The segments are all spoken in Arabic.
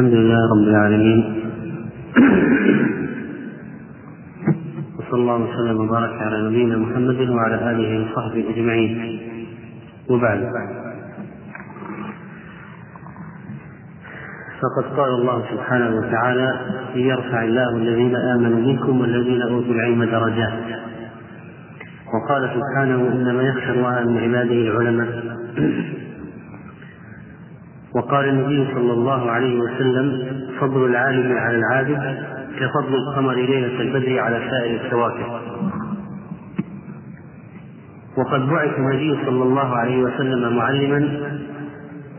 الحمد لله رب العالمين. وصلى الله وسلم وبارك على نبينا محمد وعلى آله وصحبه أجمعين. وبعد. فقد قال الله سبحانه وتعالى ليرفع الله الذين آمنوا منكم والذين أوتوا العلم درجات. وقال سبحانه إنما يخشى الله من عباده العلماء. وقال النبي صلى الله عليه وسلم فضل العالم على العابد كفضل القمر ليلة البدر على سائر الكواكب. وقد بعث النبي صلى الله عليه وسلم معلما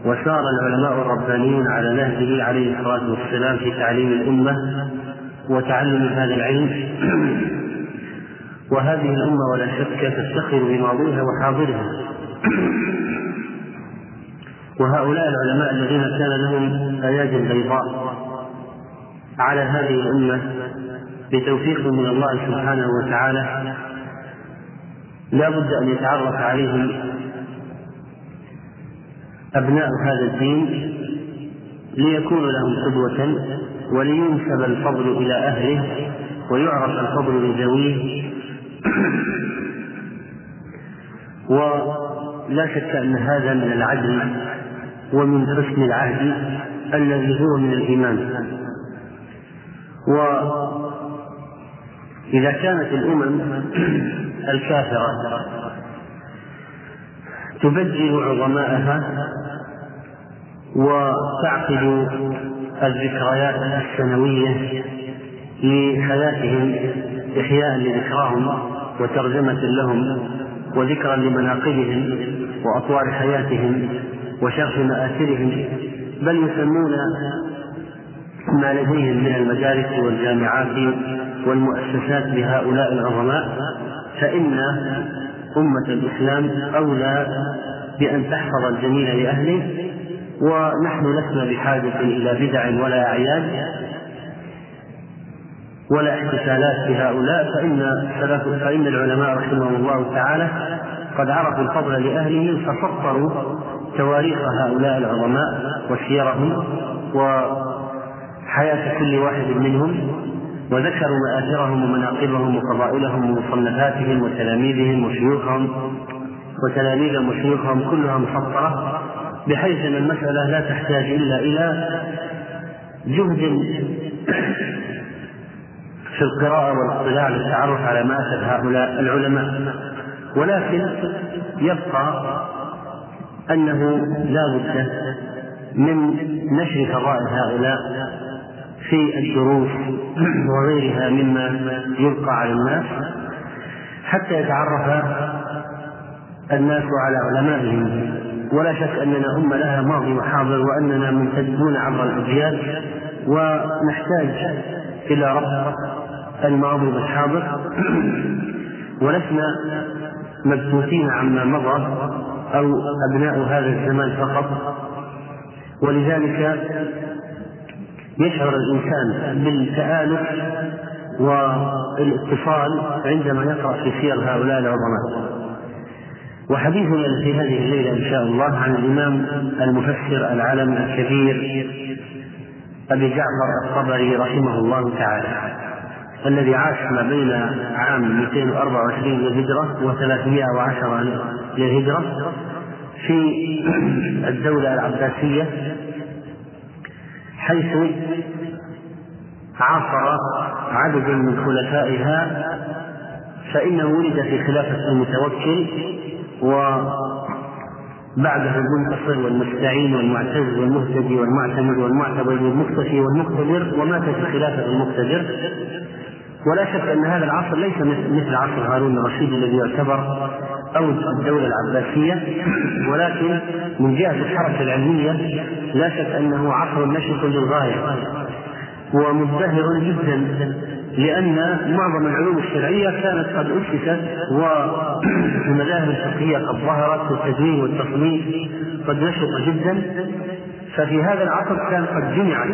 وسار العلماء الربانيون على نهجه عليه الصلاة والسلام في تعليم الأمة وتعلم هذا العلم. وهذه الأمة ولا شك تفتخر بماضيها وحاضرها. وهؤلاء العلماء الذين كان لهم اياد بيضاء على هذه الأمة بتوفيق من الله سبحانه وتعالى لا بد أن يتعرف عليهم أبناء هذا الدين ليكونوا لهم قدوة ولينسب الفضل إلى أهله ويعرف الفضل لذويه. ولا شك أن هذا من العدل ومن حسن العهد الذي هو من الإيمان. وإذا كانت الأمم الكافرة تبجل عظماءها وتعقد الذكريات السنوية لحياتهم إحياء لذكراهم وترجمة لهم وذكرا لمناقبهم وأطوار حياتهم وشرح مآثرهم بل يسمون ما لديهم من المدارس والجامعات والمؤسسات بهؤلاء العظماء فإن أمة الإسلام أولى بأن تحفظ الجميل لأهله ونحن لسنا بحاجة إلى بدع ولا أعياد ولا احتفالات بهؤلاء فإن فإن العلماء رحمهم الله تعالى قد عرفوا الفضل لأهله فسطروا تواريخ هؤلاء العظماء وسيرهم وحياة كل واحد منهم وذكروا مآثرهم ومناقبهم وفضائلهم ومصنفاتهم وتلاميذهم وشيوخهم وتلاميذ وشيوخهم كلها مسطرة بحيث أن المسألة لا تحتاج إلا إلى جهد في القراءة والاطلاع للتعرف على مآثر هؤلاء العلماء. ولكن يبقى أنه لا بد من نشر فضائل هؤلاء في الدروس وغيرها مما يلقى على الناس حتى يتعرف الناس على علمائهم. ولا شك أننا أمة لها ماضي وحاضر وأننا ممتدون عبر الأجيال ونحتاج إلى ربط الماضي والحاضر. ولسنا مبثوثين عما مضى. أو أبناء هذا الزمان فقط. ولذلك يشعر الإنسان بالتآلف والاتصال عندما يقرأ في سير هؤلاء العظماء. وحديثنا في هذه الليلة إن شاء الله عن الإمام المفسر العالم الكبير أبي جعفر الطبري رحمه الله تعالى. الذي عاش ما بين عام 224 للهجرة و310 للهجرة في الدولة العباسية حيث عاصر عدد من خلفائها فإنه ولد في خلافة المتوكل وبعده المنتصر والمستعين والمعتز والمهتدي والمعتمد والمعتبر والمختفي والمقتدر ومات في خلافة المقتدر. ولا شك أن هذا العصر ليس مثل عصر هارون الرشيد الذي يعتبر أوج الدولة العباسية ولكن من جهة الحركة العلمية لا شك أنه عصر نشط للغاية ومزدهر جدا لأن معظم العلوم الشرعية كانت قد أسست والمذاهب الفقهية قد ظهرت والتدوين والتصنيف قد نشط جدا ففي هذا العصر كان قد جمعت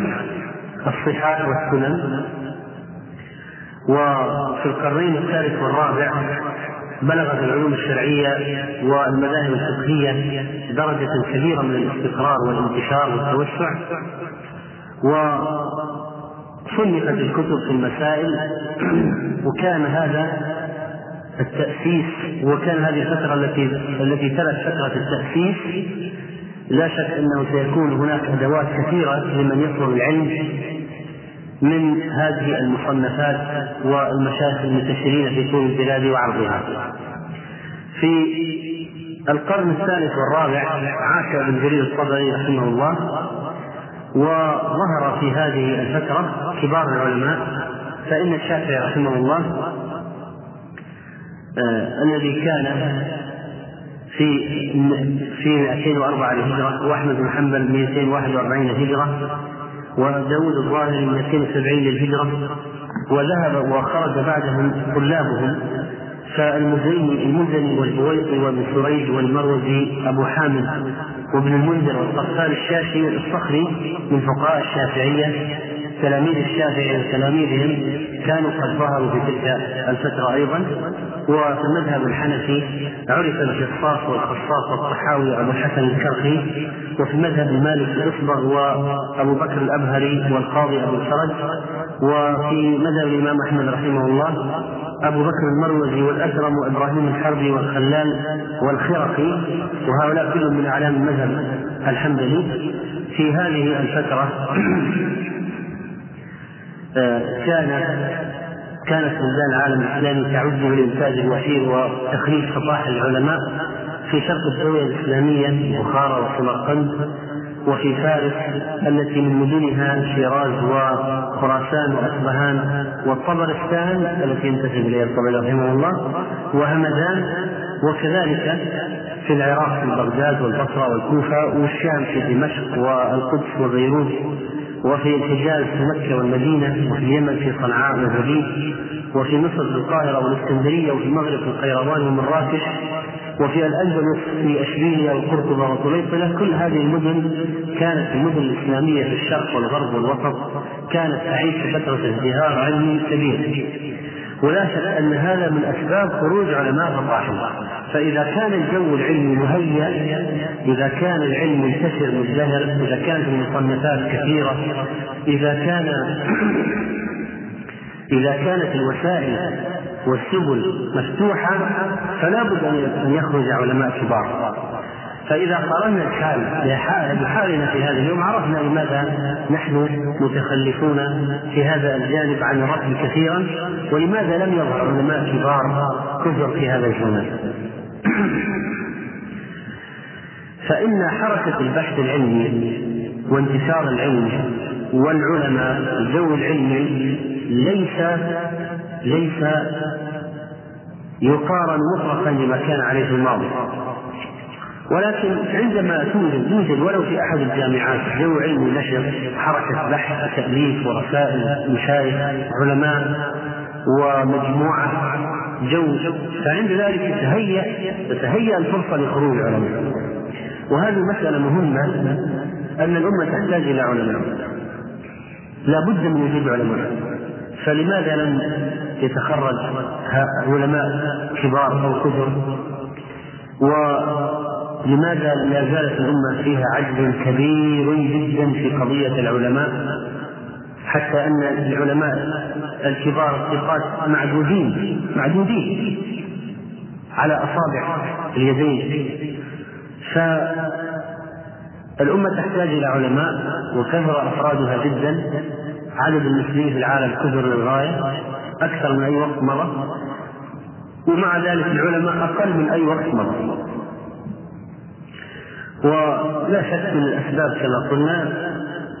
الصحاح والسنن وفي القرنين الثالث والرابع بلغت العلوم الشرعية والمذاهب الفقهية درجة كبيرة من الاستقرار والانتشار والتوسع وصنفت الكتب في المسائل وكان هذا التأسيس وكان هذه الفترة التي التي تلت فترة التأسيس لا شك أنه سيكون هناك أدوات كثيرة لمن يطلب العلم من هذه المصنفات والمشايخ المنتشرين في طول البلاد وعرضها. في القرن الثالث والرابع عاش ابن جرير الطبري رحمه الله وظهر في هذه الفترة كبار العلماء فإن الشافعي رحمه الله آه الذي كان في في 204 للهجرة وأحمد بن حنبل 241 للهجرة وداود الظاهري 270 للهجرة وذهب وخرج بعدهم طلابهم فالمزني المزني والبويطي وابن سريج والمروزي أبو حامد وابن المنذر والقفال الشاشي الصخري من فقهاء الشافعية تلاميذ الشافعي وتلاميذهم كانوا قد ظهروا في تلك الفترة أيضا. وفي المذهب الحنفي عرف الجصاص والقصاص والطحاوي وأبو الحسن الكرخي وفي المذهب المالكي الأصبغ وأبو بكر الأبهري والقاضي أبو الفرج وفي مذهب الإمام أحمد رحمه الله أبو بكر المروزي والأكرم وإبراهيم الحربي والخلال والخرقي وهؤلاء كلهم من أعلام المذهب الحنبلي. في هذه الفترة كان كانت بلدان العالم الإسلامي تعده الانتاج الوحيد وتخريج فطاح العلماء في شرق الدولة الإسلامية بخارى وسمرقند وفي فارس التي من مدنها شيراز وخراسان وأصبهان والطبرستان التي ينتسب اليها الطبري رحمه الله وهمدان وكذلك في العراق في بغداد والبصرة والكوفة والشام في دمشق والقدس وبيروت وفي الحجاز في مكة والمدينة وفي اليمن في صنعاء وزبيب وفي مصر في القاهرة والإسكندرية وفي المغرب في القيروان ومراكش وفي الأندلس في أشبيلية وقرطبة وطليطلة كل هذه المدن كانت المدن الإسلامية في الشرق والغرب والوسط كانت تعيش فترة ازدهار علمي كبير. ولا شك أن هذا من أسباب خروج علماء فطاحل فإذا كان الجو العلمي مهيأ إذا كان العلم منتشر مزدهر إذا كانت المصنفات كثيرة إذا كان إذا كانت الوسائل والسبل مفتوحة فلا بد أن يخرج علماء كبار. فإذا قارنا الحال بحالنا في هذا اليوم عرفنا لماذا نحن متخلفون في هذا الجانب عن الركب كثيرا ولماذا لم يظهر علماء كبار كثر في هذا الزمان فإن حركة البحث العلمي وانتشار العلم والعلماء الجو العلمي ليس ليس يقارن مطلقا بما كان عليه الماضي. ولكن عندما توجد يوجد ولو في أحد الجامعات جو علمي نشر حركة بحث تأليف ورسائل مشايخ علماء ومجموعة جو. فعند ذلك تتهيأ تتهيأ الفرصة لخروج العلماء. وهذه مسألة مهمة أن الأمة تحتاج إلى علماء. لا بد من وجود علماء. فلماذا لم يتخرج علماء كبار أو كثر ولماذا لا زالت الأمة فيها عجز كبير جدا في قضية العلماء؟ حتى أن العلماء الكبار الثقات معدودين معدودين على أصابع اليدين. فالأمة تحتاج إلى علماء وكثر أفرادها جدا. عدد المسلمين في العالم كثر للغاية أكثر من أي وقت مضى. ومع ذلك العلماء أقل من أي وقت مضى. ولا شك من الأسباب كما قلنا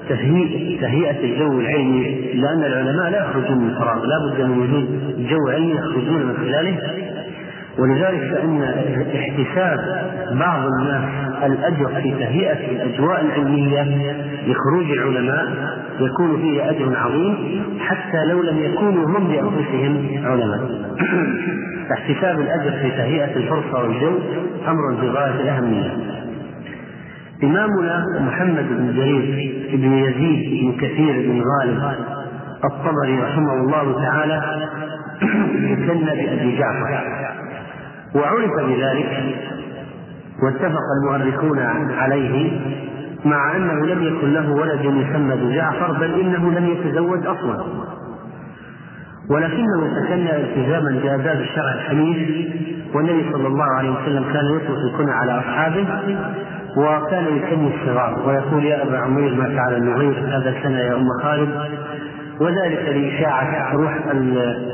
تهيئة تهيئة الجو العلمي لأن العلماء لا يخرجون من فراغ لا بد من وجود جو علمي يخرجون من خلاله. ولذلك فإن احتساب بعض الناس الأجر في تهيئة الأجواء العلمية لخروج العلماء يكون فيه أجر عظيم حتى لو لم يكونوا هم بأنفسهم علماء. احتساب الأجر في تهيئة الفرصة والجو أمر بغاية الأهمية. إمامنا محمد بن جرير بن يزيد بن كثير بن غالب الطبري رحمه الله تعالى يكنى بأبي جعفر. وعرف بذلك واتفق المؤرخون عليه مع أنه لم يكن له ولد يسمى بجعفر بل إنه لم يتزوج أصلا. ولكنه تكلم التزاما بآداب الشرع الحنيف والنبي صلى الله عليه وسلم كان يطلق الكنى على أصحابه وكان يكني الصغار ويقول يا أبا عمير ما فعل النغير هذا سنة يا أم خالد. وذلك لإشاعة روح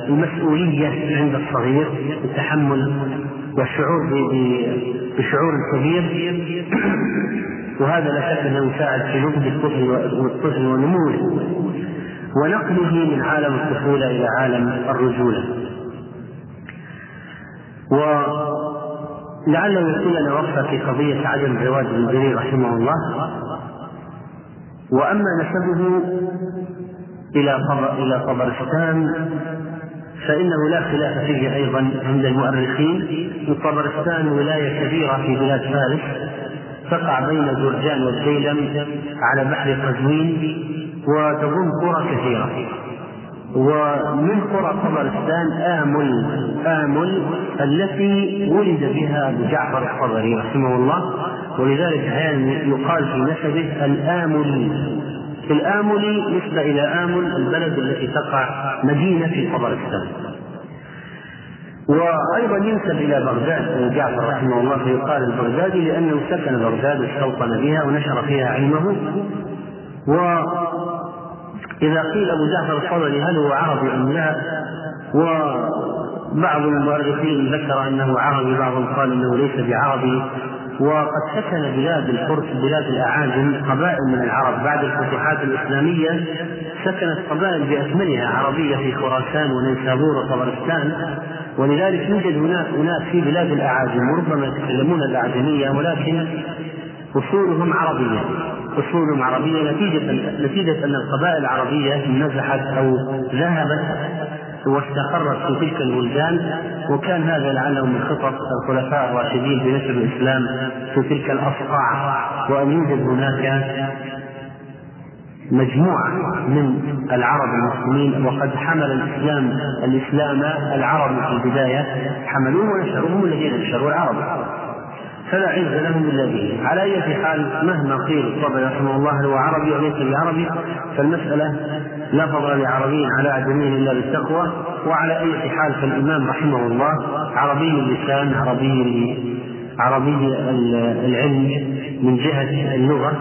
المسؤولية عند الصغير التحمل والشعور بشعور الكبير. وهذا لا شك أنه يساعد في نضج الطفل ونموه. ونقله من عالم الطفولة إلى عالم الرجولة. ولعله يكون لنا وقفة في قضية عدم زواج جرير رحمه الله. وأما نسبه إلى إلى طبرستان فإنه لا خلاف فيه أيضا عند المؤرخين. وطبرستان ولاية كبيرة في بلاد فارس تقع بين جرجان والديلم على بحر قزوين وتضم قرى كثيرة. ومن قرى طبرستان آمل آمل التي ولد بها أبو جعفر الطبري رحمه الله ولذلك أحيانا يقال في نسبه الآملي الآملي نسبة إلى آمل البلد التي تقع مدينة في طبرستان وأيضا ينسب إلى بغداد أبو جعفر رحمه الله فيقال البغدادي لأنه سكن بغداد واستوطن بها ونشر فيها علمه. وإذا قيل أبو جعفر الطبري هل هو عربي أم لا؟ وبعض المؤرخين ذكر أنه عربي بعضهم قال أنه ليس بعربي. وقد سكن بلاد الفرس بلاد الأعاجم قبائل من العرب. بعد الفتوحات الإسلامية سكنت قبائل بأكملها عربية في خراسان ونيسابور وطبرستان. ولذلك يوجد هناك هناك في بلاد الأعاجم وربما يتكلمون الأعجمية ولكن أصولهم عربية. أصولهم عربية نتيجة نتيجة أن القبائل العربية نزحت أو ذهبت واستقرت في تلك البلدان وكان هذا لعله من خطط الخلفاء الراشدين في نشر الإسلام في تلك الأصقاع. وأن يوجد هناك مجموعة من العرب المسلمين وقد حمل الإسلام الإسلام العرب في البداية حملوه ونشروه هم الذين نشروا العرب. فلا عز لهم إلا به. على أي حال مهما قيل الطبري رحمه الله هو عربي أو ليس بعربي فالمسألة لا فضل لعربي على اعجمي إلا بالتقوى وعلى أي حال فالإمام رحمه الله عربي اللسان عربي عربي العلم من جهة اللغة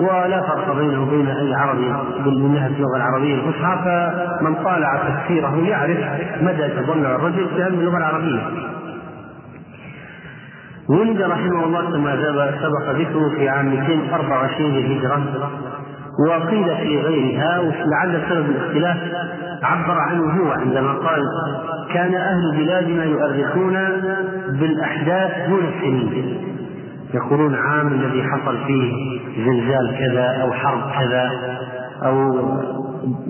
ولا فرق بينه وبين أي عربي من جهة اللغة العربية الفصحى فمن طالع تفسيره يعرف مدى تضلع الرجل علم اللغة العربية. ولد رحمه الله كما سبق ذكره في عام 224 للهجرة. وقيل في غيرها ولعل سبب الاختلاف عبر عنه هو عندما قال كان أهل بلادنا يؤرخون بالأحداث دون السنين يقولون عام الذي حصل فيه زلزال كذا أو حرب كذا أو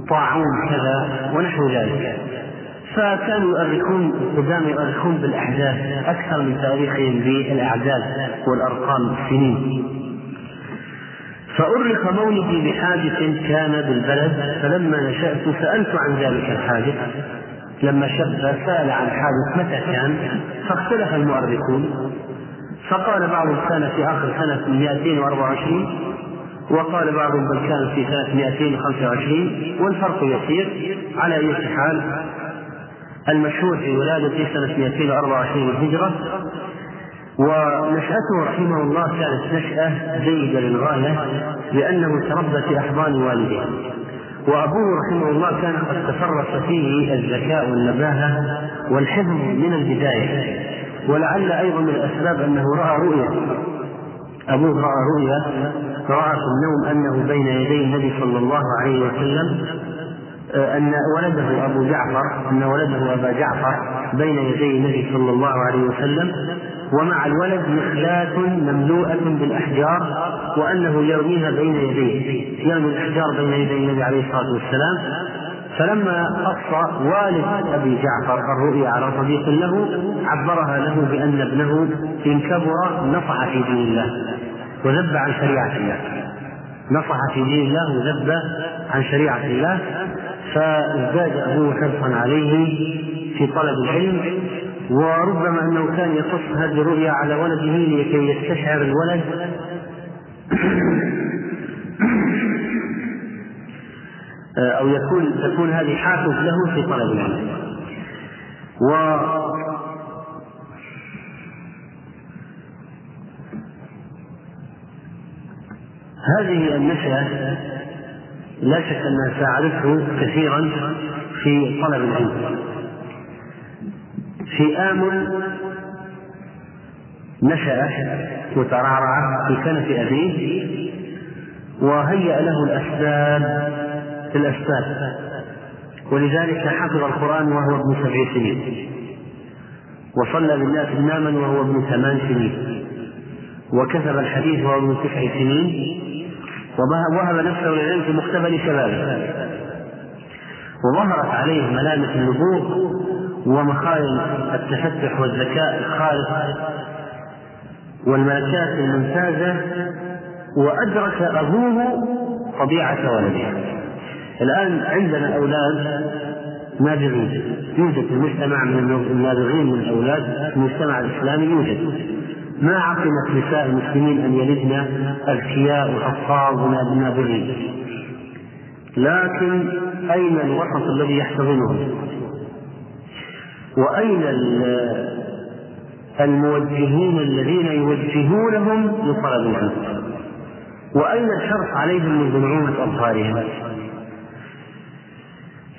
طاعون كذا ونحو ذلك. فكانوا يؤرخون القدامى يؤرخون بالأحداث أكثر من تاريخهم بالأعداد والأرقام السنين. فأرخ مولدي بحادث كان بالبلد فلما نشأت سألت عن ذلك الحادث لما شب سأل عن حادث متى كان فاختلف المؤرخون. فقال بعضهم كان في آخر سنة 224 وقال بعضهم بل كان في سنة 225 والفرق يسير على أي حال. المشهور في ولادته سنة 224 للهجرة ونشأته رحمه الله كانت نشأة جيدة للغاية لأنه تربى في أحضان والديه وأبوه رحمه الله كان قد تفرس فيه الذكاء والنباهة والحفظ من البداية. ولعل أيضا من الأسباب أنه رأى رؤيا أبوه رأى رؤيا رأى في النوم أنه بين يدي النبي صلى الله عليه وسلم أن ولده أبو جعفر أن ولده أبا جعفر بين يدي النبي صلى الله عليه وسلم ومع الولد مخلاة مملوءة بالأحجار وأنه يرميها بين يديه يرمي الأحجار بين يدي النبي عليه الصلاة والسلام. فلما قص والد أبي جعفر الرؤيا على صديق له عبرها له بأن ابنه إن كبر نصح في دين الله وذب عن شريعة الله. نصح في دين الله وذب عن شريعة الله. فازداد أبوه حرصا عليه في طلب العلم وربما أنه كان يقص هذه الرؤيا على ولده لكي يستشعر الولد. آه، أو يكون تكون هذه حافز له في طلب العلم. و هذه النشأة لا شك أنها ساعدته كثيرا في طلب العلم. في آمل نشأ وترعرع في كنف أبيه وهيأ له الأسباب في الأسباب. ولذلك حفظ القرآن وهو ابن سبع سنين. وصلى بالناس إماما وهو ابن ثمان سنين. وكتب الحديث وهو ابن تسع سنين. ووهب نفسه للعلم في مقتبل شبابه. وظهرت عليه ملامح النبوغ ومخايل التفتح والذكاء الخالص والملكات الممتازة وأدرك أبوه طبيعة ولده. الآن عندنا أولاد نابغين. يوجد في المجتمع من النابغين من الأولاد في المجتمع الإسلامي يوجد. ما عقلت نساء المسلمين أن يلدن أذكياء وحفاظ ونابغين لكن أين الوسط الذي يحتضنهم وأين الموجهون الذين يوجهونهم لطلب العلم وأين الحرص عليهم من نعومة أظفارهم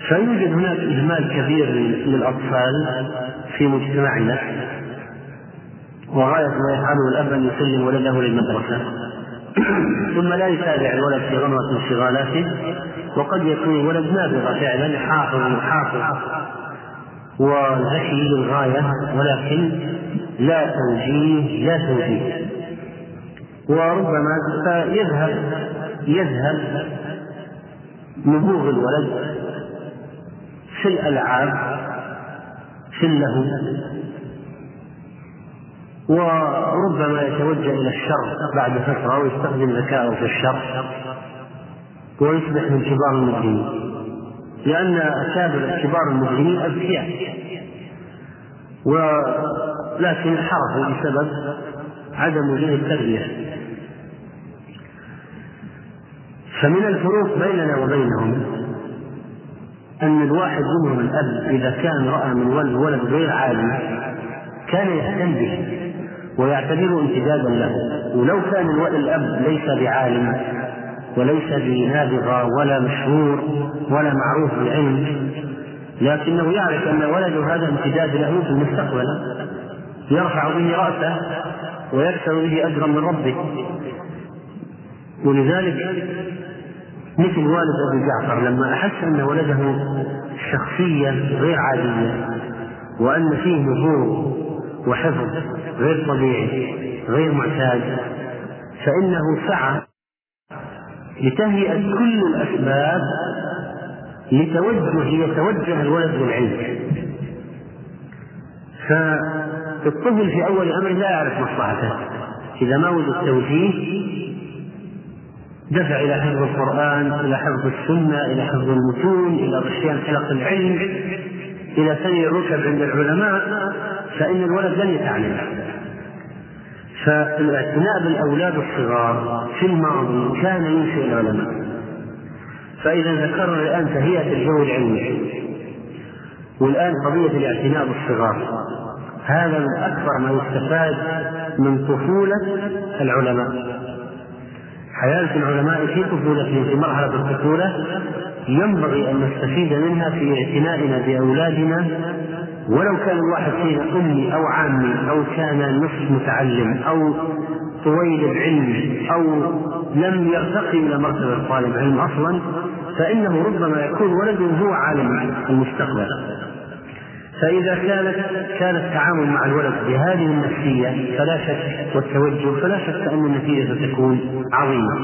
فيوجد هناك إهمال كبير للأطفال في مجتمعنا. وغاية ما يفعله الأب أن يسلم ولده للمدرسة. ثم لا يتابع الولد في غمرة انشغالاته وقد يكون الولد نابغة فعلا حافظ حافظ وذكي للغاية ولكن لا توجيه لا توجيه. وربما يذهب يذهب نبوغ الولد في الألعاب في اللهو وربما يتوجه إلى الشر بعد فترة ويستخدم ذكاءه في الشر ويصبح من كبار المجرمين لأن أكابر كبار المجرمين أذكياء. ولكن انحرفوا بسبب عدم وجود التربية فمن الفروق بيننا وبينهم أن الواحد منهم الأب إذا كان رأى من ولد غير عالم كان يهتم به. ويعتبره امتدادا له. ولو كان الأب ليس بعالم وليس بنابغة ولا مشهور ولا معروف بعلم لكنه يعرف أن ولده هذا امتداد له في المستقبل. يرفع به رأسه ويكسب به أجرا من ربه. ولذلك مثل والد أبي جعفر لما أحس أن ولده شخصية غير عادية وأن فيه نبوغ وحفظ غير طبيعي غير معتاد. فإنه سعى لتهيئة كل الأسباب لتوجه ليتوجه الولد للعلم. فالطفل في أول أمره لا يعرف مصلحته. إذا ما وجد توجيه دفع إلى حفظ القرآن إلى حفظ السنة إلى حفظ المتون إلى غشيان حلق العلم إلى ثني الركب عند العلماء. فإن الولد لن يتعلم. فالاعتناء بالأولاد الصغار في الماضي كان ينشئ العلماء. فإذا ذكرنا الآن تهيئة الجو العلمي. والآن قضية الاعتناء بالصغار. هذا من أكبر ما يستفاد من طفولة العلماء. حياة العلماء في طفولتهم في مرحلة الطفولة ينبغي أن نستفيد منها في اعتنائنا بأولادنا ولو كان الواحد فينا أمي أو عامي أو كان نصف متعلم أو طويل علم أو لم يرتقي إلى مرتبة طالب علم أصلا فإنه ربما يكون ولده هو عالم المستقبل فإذا كانت كان التعامل مع الولد بهذه النفسية فلا شك والتوجه فلا شك أن النتيجة ستكون عظيمة.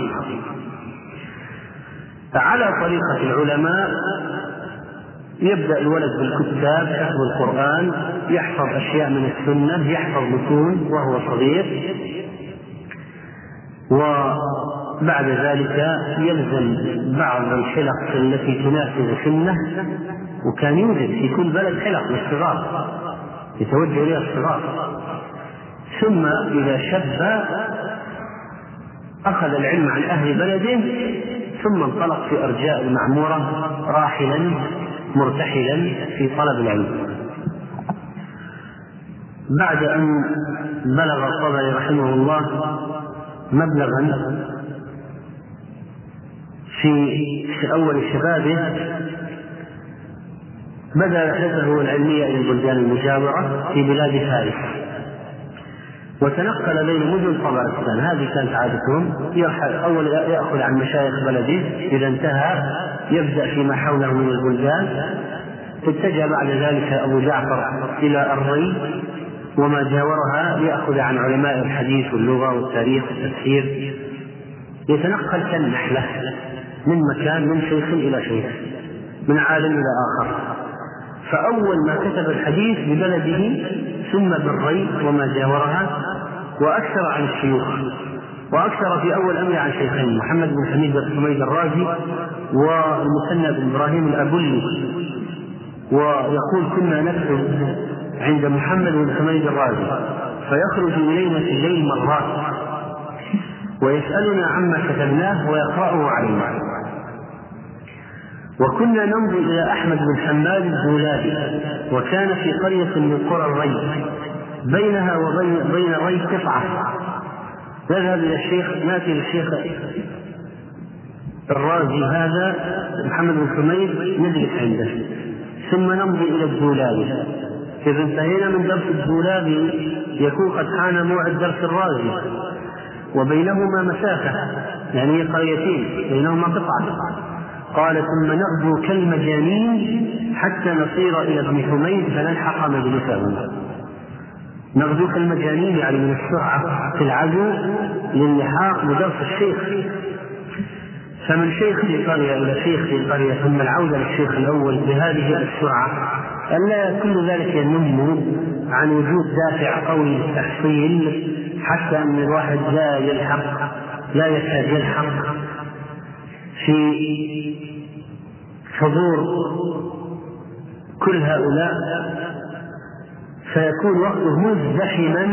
فعلى طريقة العلماء يبدأ الولد بالكتاب حفظ القرآن يحفظ أشياء من السنة يحفظ متون وهو صغير. وبعد ذلك يلزم بعض الحلق التي تناسب سنة وكان يوجد في كل بلد حلق للصغار يتوجه إليها الصغار. ثم إذا شب أخذ العلم عن أهل بلده ثم انطلق في أرجاء المعمورة راحلا. مرتحلا في طلب العلم. بعد أن بلغ الطبري رحمه الله مبلغا في أول شبابه بدا رحلته العلمية إلى البلدان المجاورة في بلاد فارس. وتنقل بين مدن طبرستان هذه كانت عادتهم. يرحل أول يأخذ عن مشايخ بلده. إذا انتهى يبدأ فيما حوله من البلدان. اتجه بعد ذلك أبو جعفر إلى الري وما جاورها ليأخذ عن علماء الحديث واللغة والتاريخ والتفسير. يتنقل كالنحلة من مكان من شيخ إلى شيخ من عالم إلى آخر. فأول ما كتب الحديث ببلده ثم بالري وما جاورها وأكثر عن الشيوخ وأكثر في أول أمر عن شيخين محمد بن حميد حميد الرازي والمثنى بن إبراهيم الأبلي. ويقول كنا نكتب عند محمد بن حميد الرازي فيخرج إلينا في الليل مرات ويسألنا عما كتبناه ويقرأه علينا. وكنا نمضي إلى أحمد بن حماد الدولابي وكان في قرية من قرى الري بينها وبين بين الري قطعة. نذهب إلى الشيخ نأتي للشيخ الرازي هذا محمد بن حميد نجلس عنده. ثم نمضي إلى الدولابي إذا انتهينا من درس الدولابي يكون قد حان موعد درس الرازي. وبينهما مسافة يعني قريتين بينهما قطعة. قال ثم نغدو كالمجانين حتى نصير إلى ابن حميد فنلحق مجلسه. نغدو كالمجانين يعني من السرعة في العدو للحاق بدرس الشيخ. فمن شيخ في قرية إلى شيخ في قرية ثم العودة للشيخ الأول بهذه السرعة ألا كل ذلك ينم عن وجود دافع قوي للتحصيل حتى أن الواحد لا يلحق لا يكاد يلحق في حضور كل هؤلاء. فيكون وقته مزدحما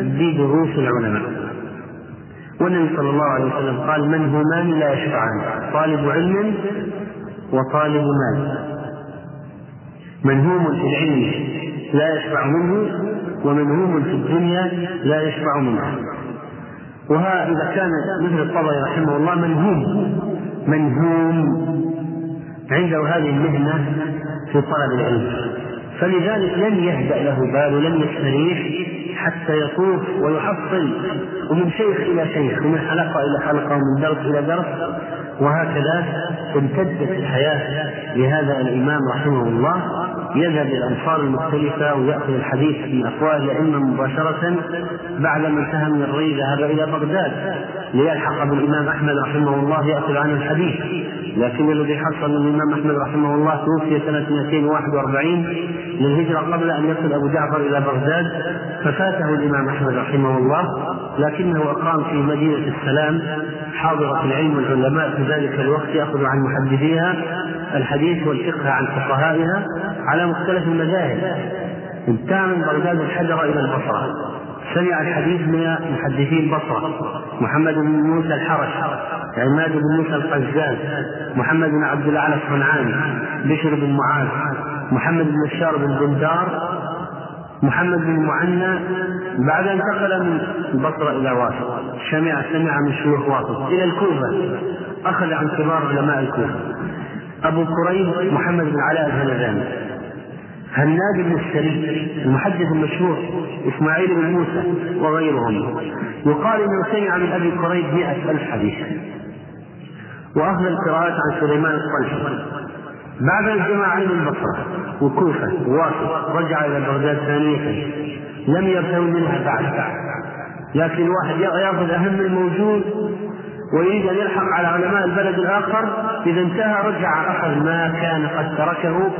بدروس العلماء. والنبي صلى الله عليه وسلم قال من همان لا يشفعان طالب علم وطالب مال. منهوم في العلم لا يشفع منه ومنهوم في الدنيا لا يشفع منه. وها إذا كان مثل الطبري رحمه الله منهوم منهوم عنده هذه المهنة في طلب العلم. فلذلك لم يهدأ له بال ولم يستريح حتى يطوف ويحصل ومن شيخ إلى شيخ ومن حلقة إلى حلقة ومن درس إلى درس. وهكذا امتدت الحياة. لهذا الإمام رحمه الله يذهب إلى الأمصار المختلفة ويأخذ الحديث من أفواه الأئمة مباشرة بعدما انتهى من الري ذهب إلى بغداد ليلحق بالإمام أحمد رحمه الله يأخذ عنه الحديث. لكن الذي حصل الإمام أحمد رحمه الله توفي سنة 241 للهجرة قبل أن يصل أبو جعفر إلى بغداد ففاته الإمام أحمد رحمه الله لكنه أقام في مدينة السلام حاضرة العلم والعلماء في ذلك الوقت يأخذ عن محدثيها الحديث والفقه عن فقهائها على مختلف المذاهب. من بغداد الحجر إلى البصرة. سمع الحديث من محدثي البصرة محمد بن موسى الحرش عماد بن موسى القزاز محمد بن عبد الأعلى الصنعاني بشر بن معاذ محمد بن بشار بن بندار محمد بن معنى. بعد أن انتقل من البصرة إلى واسط سمع سمع من شيوخ واسط إلى الكوفة. أخذ عن كبار علماء الكوفة. أبو كريم محمد بن علاء الهمداني هناد بن السري المحدث المشهور إسماعيل بن موسى وغيرهم. يقال إنه سمع من أبي كريم مئة ألف حديث. وأخذ القراءات عن سليمان الطلحي. بعد الجماعة علم البصرة وكوفة وواسط رجع إلى بغداد ثانية. لم يرتوي منها بعد. لكن الواحد يأخذ أهم الموجود ويريد أن يلحق على علماء البلد الآخر إذا انتهى رجع أخذ ما كان قد تركه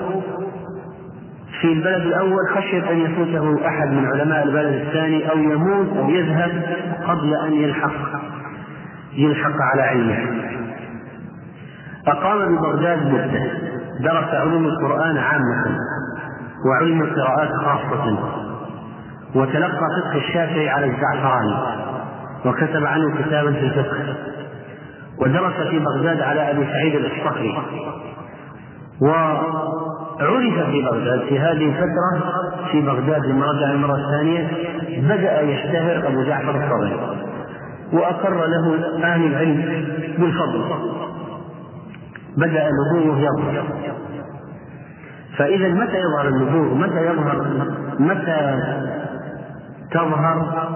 في البلد الأول خشية أن يفوته أحد من علماء البلد الثاني أو يموت أو يذهب قبل أن يلحق يلحق على علمه. أقام ببغداد مدة درس علوم القرآن عامة وعلم القراءات خاصة وتلقى فقه الشافعي على الزعفراني. وكتب عنه كتابا في الفقه. ودرس في بغداد على أبي سعيد الأشطخري وعرف في بغداد في هذه الفترة في بغداد لما رجع المرة الثانية بدأ يشتهر أبو جعفر الطبري وأقر له أهل العلم بالفضل. بدأ نبوه يظهر. فإذا متى يظهر النبوغ؟ متى يظهر؟ متى تظهر؟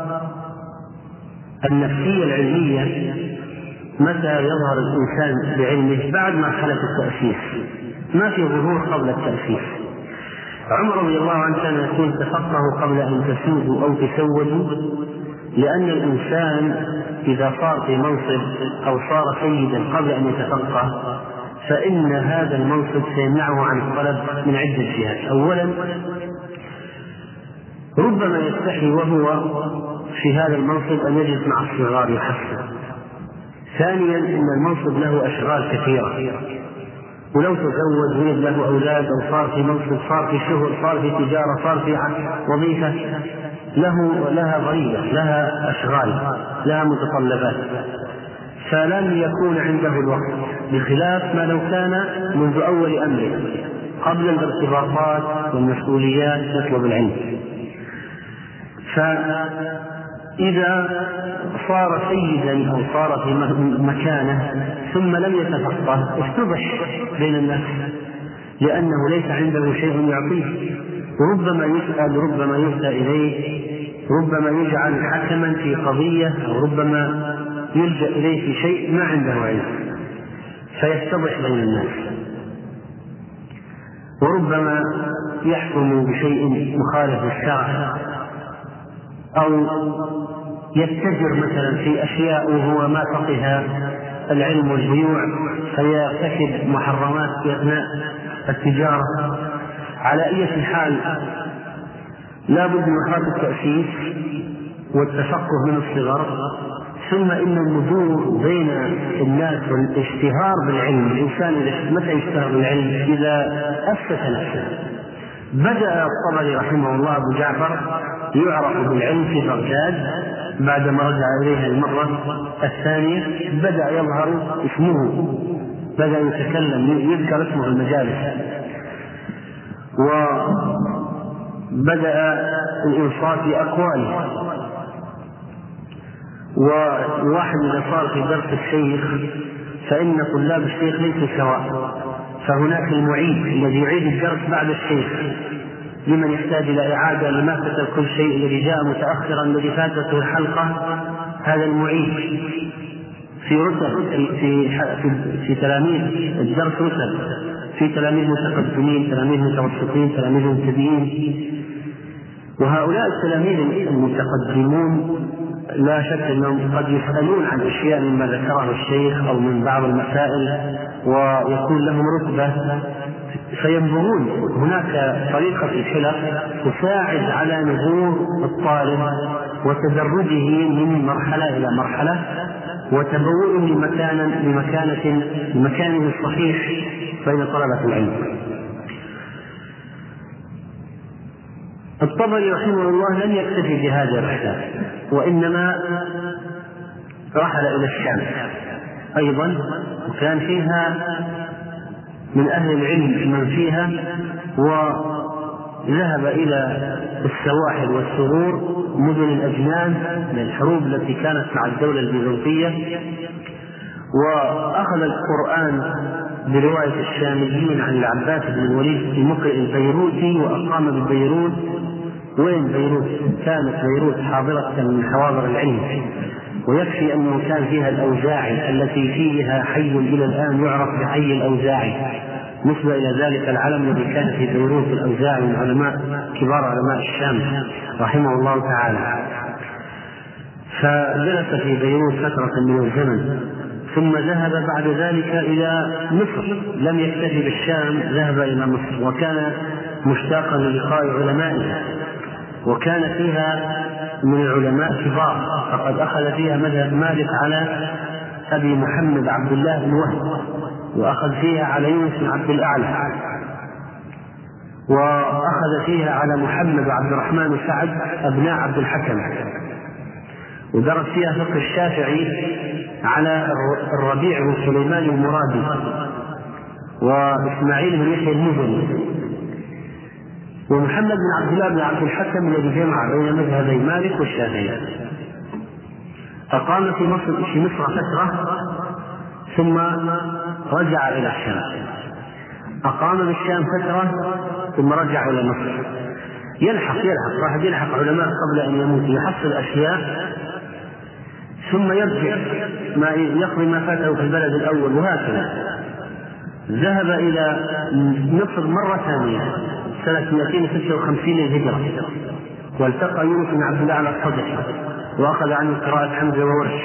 النفسية العلمية متى يظهر الإنسان بعلمه بعد مرحلة التأسيس؟ ما في ظهور قبل التأسيس. عمر رضي الله عنه كان يقول تفقهوا قبل أن تسودوا أو تسودوا لأن الإنسان إذا صار في منصب أو صار سيدا قبل أن يتفقه فإن هذا المنصب سيمنعه عن الطلب من عدة جهات. أولا ربما يستحي وهو في هذا المنصب أن يجلس مع الصغار يحسن ثانيا أن المنصب له أشغال كثيرة. ولو تزوج ولد له أولاد أو صار في منصب صار في شغل صار في تجارة صار في وظيفة له لها ضريبة لها أشغال لها متطلبات. فلن يكون عنده الوقت بخلاف ما لو كان منذ أول أمره قبل الارتباطات والمسؤوليات يطلب العلم. فإذا صار سيدا أو صار في مكانه ثم لم يتفقه افتضح بين الناس لأنه ليس عنده شيء يعطيه. وربما يسأل ربما يهدى إليه ربما يجعل حكما في قضية أو ربما يلجأ إليه في شيء ما عنده علم. فيتضح بين الناس. وربما يحكم بشيء مخالف للشرع. أو يتجر مثلا في أشياء وهو ما فقه العلم والبيوع فيرتكب محرمات في أثناء التجارة. على أي حال لا بد من مرحلة التأسيس والتفقه من الصغر ثم إن النبوغ بين الناس والاشتهار بالعلم الإنسان متى يشتهر بالعلم؟ إذا اسس نفسه. بدأ الطبري رحمه الله أبو جعفر يعرف بالعلم في بغداد بعدما رجع إليها المرة الثانية بدأ يظهر اسمه بدأ يتكلم يذكر اسمه المجالس. وبدأ الإنصات باقواله وواحد إذا صار في درس الشيخ فإن طلاب الشيخ ليسوا سواء فهناك المعيد الذي يعيد الدرس بعد الشيخ. لمن يحتاج إلى إعادة كتب كل شيء الذي جاء متأخرا الذي فاتته الحلقة هذا المعيد في رتب في في في, تلاميذ الدرس رتب في تلاميذ متقدمين تلاميذ متوسطين تلاميذ مبتدئين. وهؤلاء التلاميذ المتقدمون لا شك أنهم قد يسألون عن أشياء مما ذكره الشيخ أو من بعض المسائل ويكون لهم رتبة فينظرون هناك طريقة في الحلق تساعد على نظور الطالب وتدرجه من مرحلة إلى مرحلة وتبوئه لمكان لمكانه لمكانه الصحيح بين طلبة العلم. الطبري رحمه الله لم يكتفي بهذه الرحلة وإنما رحل إلى الشام أيضا وكان فيها من أهل العلم من فيها وذهب إلى السواحل والثغور مدن الأجنان من الحروب التي كانت مع الدولة البيزنطية. وأخذ القرآن برواية الشاميين عن العباس بن الوليد المقرئ البيروتي وأقام ببيروت. وين بيروت؟ كانت بيروت حاضرة من حواضر العلم. ويكفي أنه كان فيها الأوزاعي التي فيها حي إلى الآن يعرف بحي الأوزاعي نسبة إلى ذلك العلم الذي كان في بيروت الأوزاعي من علماء كبار علماء الشام رحمه الله تعالى. فجلس في بيروت فترة من الزمن ثم ذهب بعد ذلك إلى مصر لم يكتفي بالشام ذهب إلى مصر وكان مشتاقا للقاء علمائها وكان فيها من العلماء كبار. فقد أخذ فيها مذهب مالك على أبي محمد عبد الله بن وهب وأخذ فيها على يونس بن عبد الأعلى وأخذ فيها على محمد وعبد الرحمن وسعد أبناء عبد الحكم. ودرس فيها فقه الشافعي على الربيع بن سليمان المرادي وإسماعيل بن يحيى المزني. ومحمد بن عبد الله بن عبد الحكم الذي جمع بين مذهبي مالك والشافعي. أقام في مصر في مصر فترة ثم رجع إلى الشام. أقام بالشام فترة ثم رجع إلى مصر. يلحق يلحق واحد يلحق علماء قبل أن يموت يحصل أشياء ثم يرجع ما يقضي ما فاته في البلد الأول وهكذا. ذهب إلى مصر مرة ثانية. سنة 256 للهجرة. والتقى يونس بن عبد الله على الصدح وأخذ عنه قراءة حمزة وورش.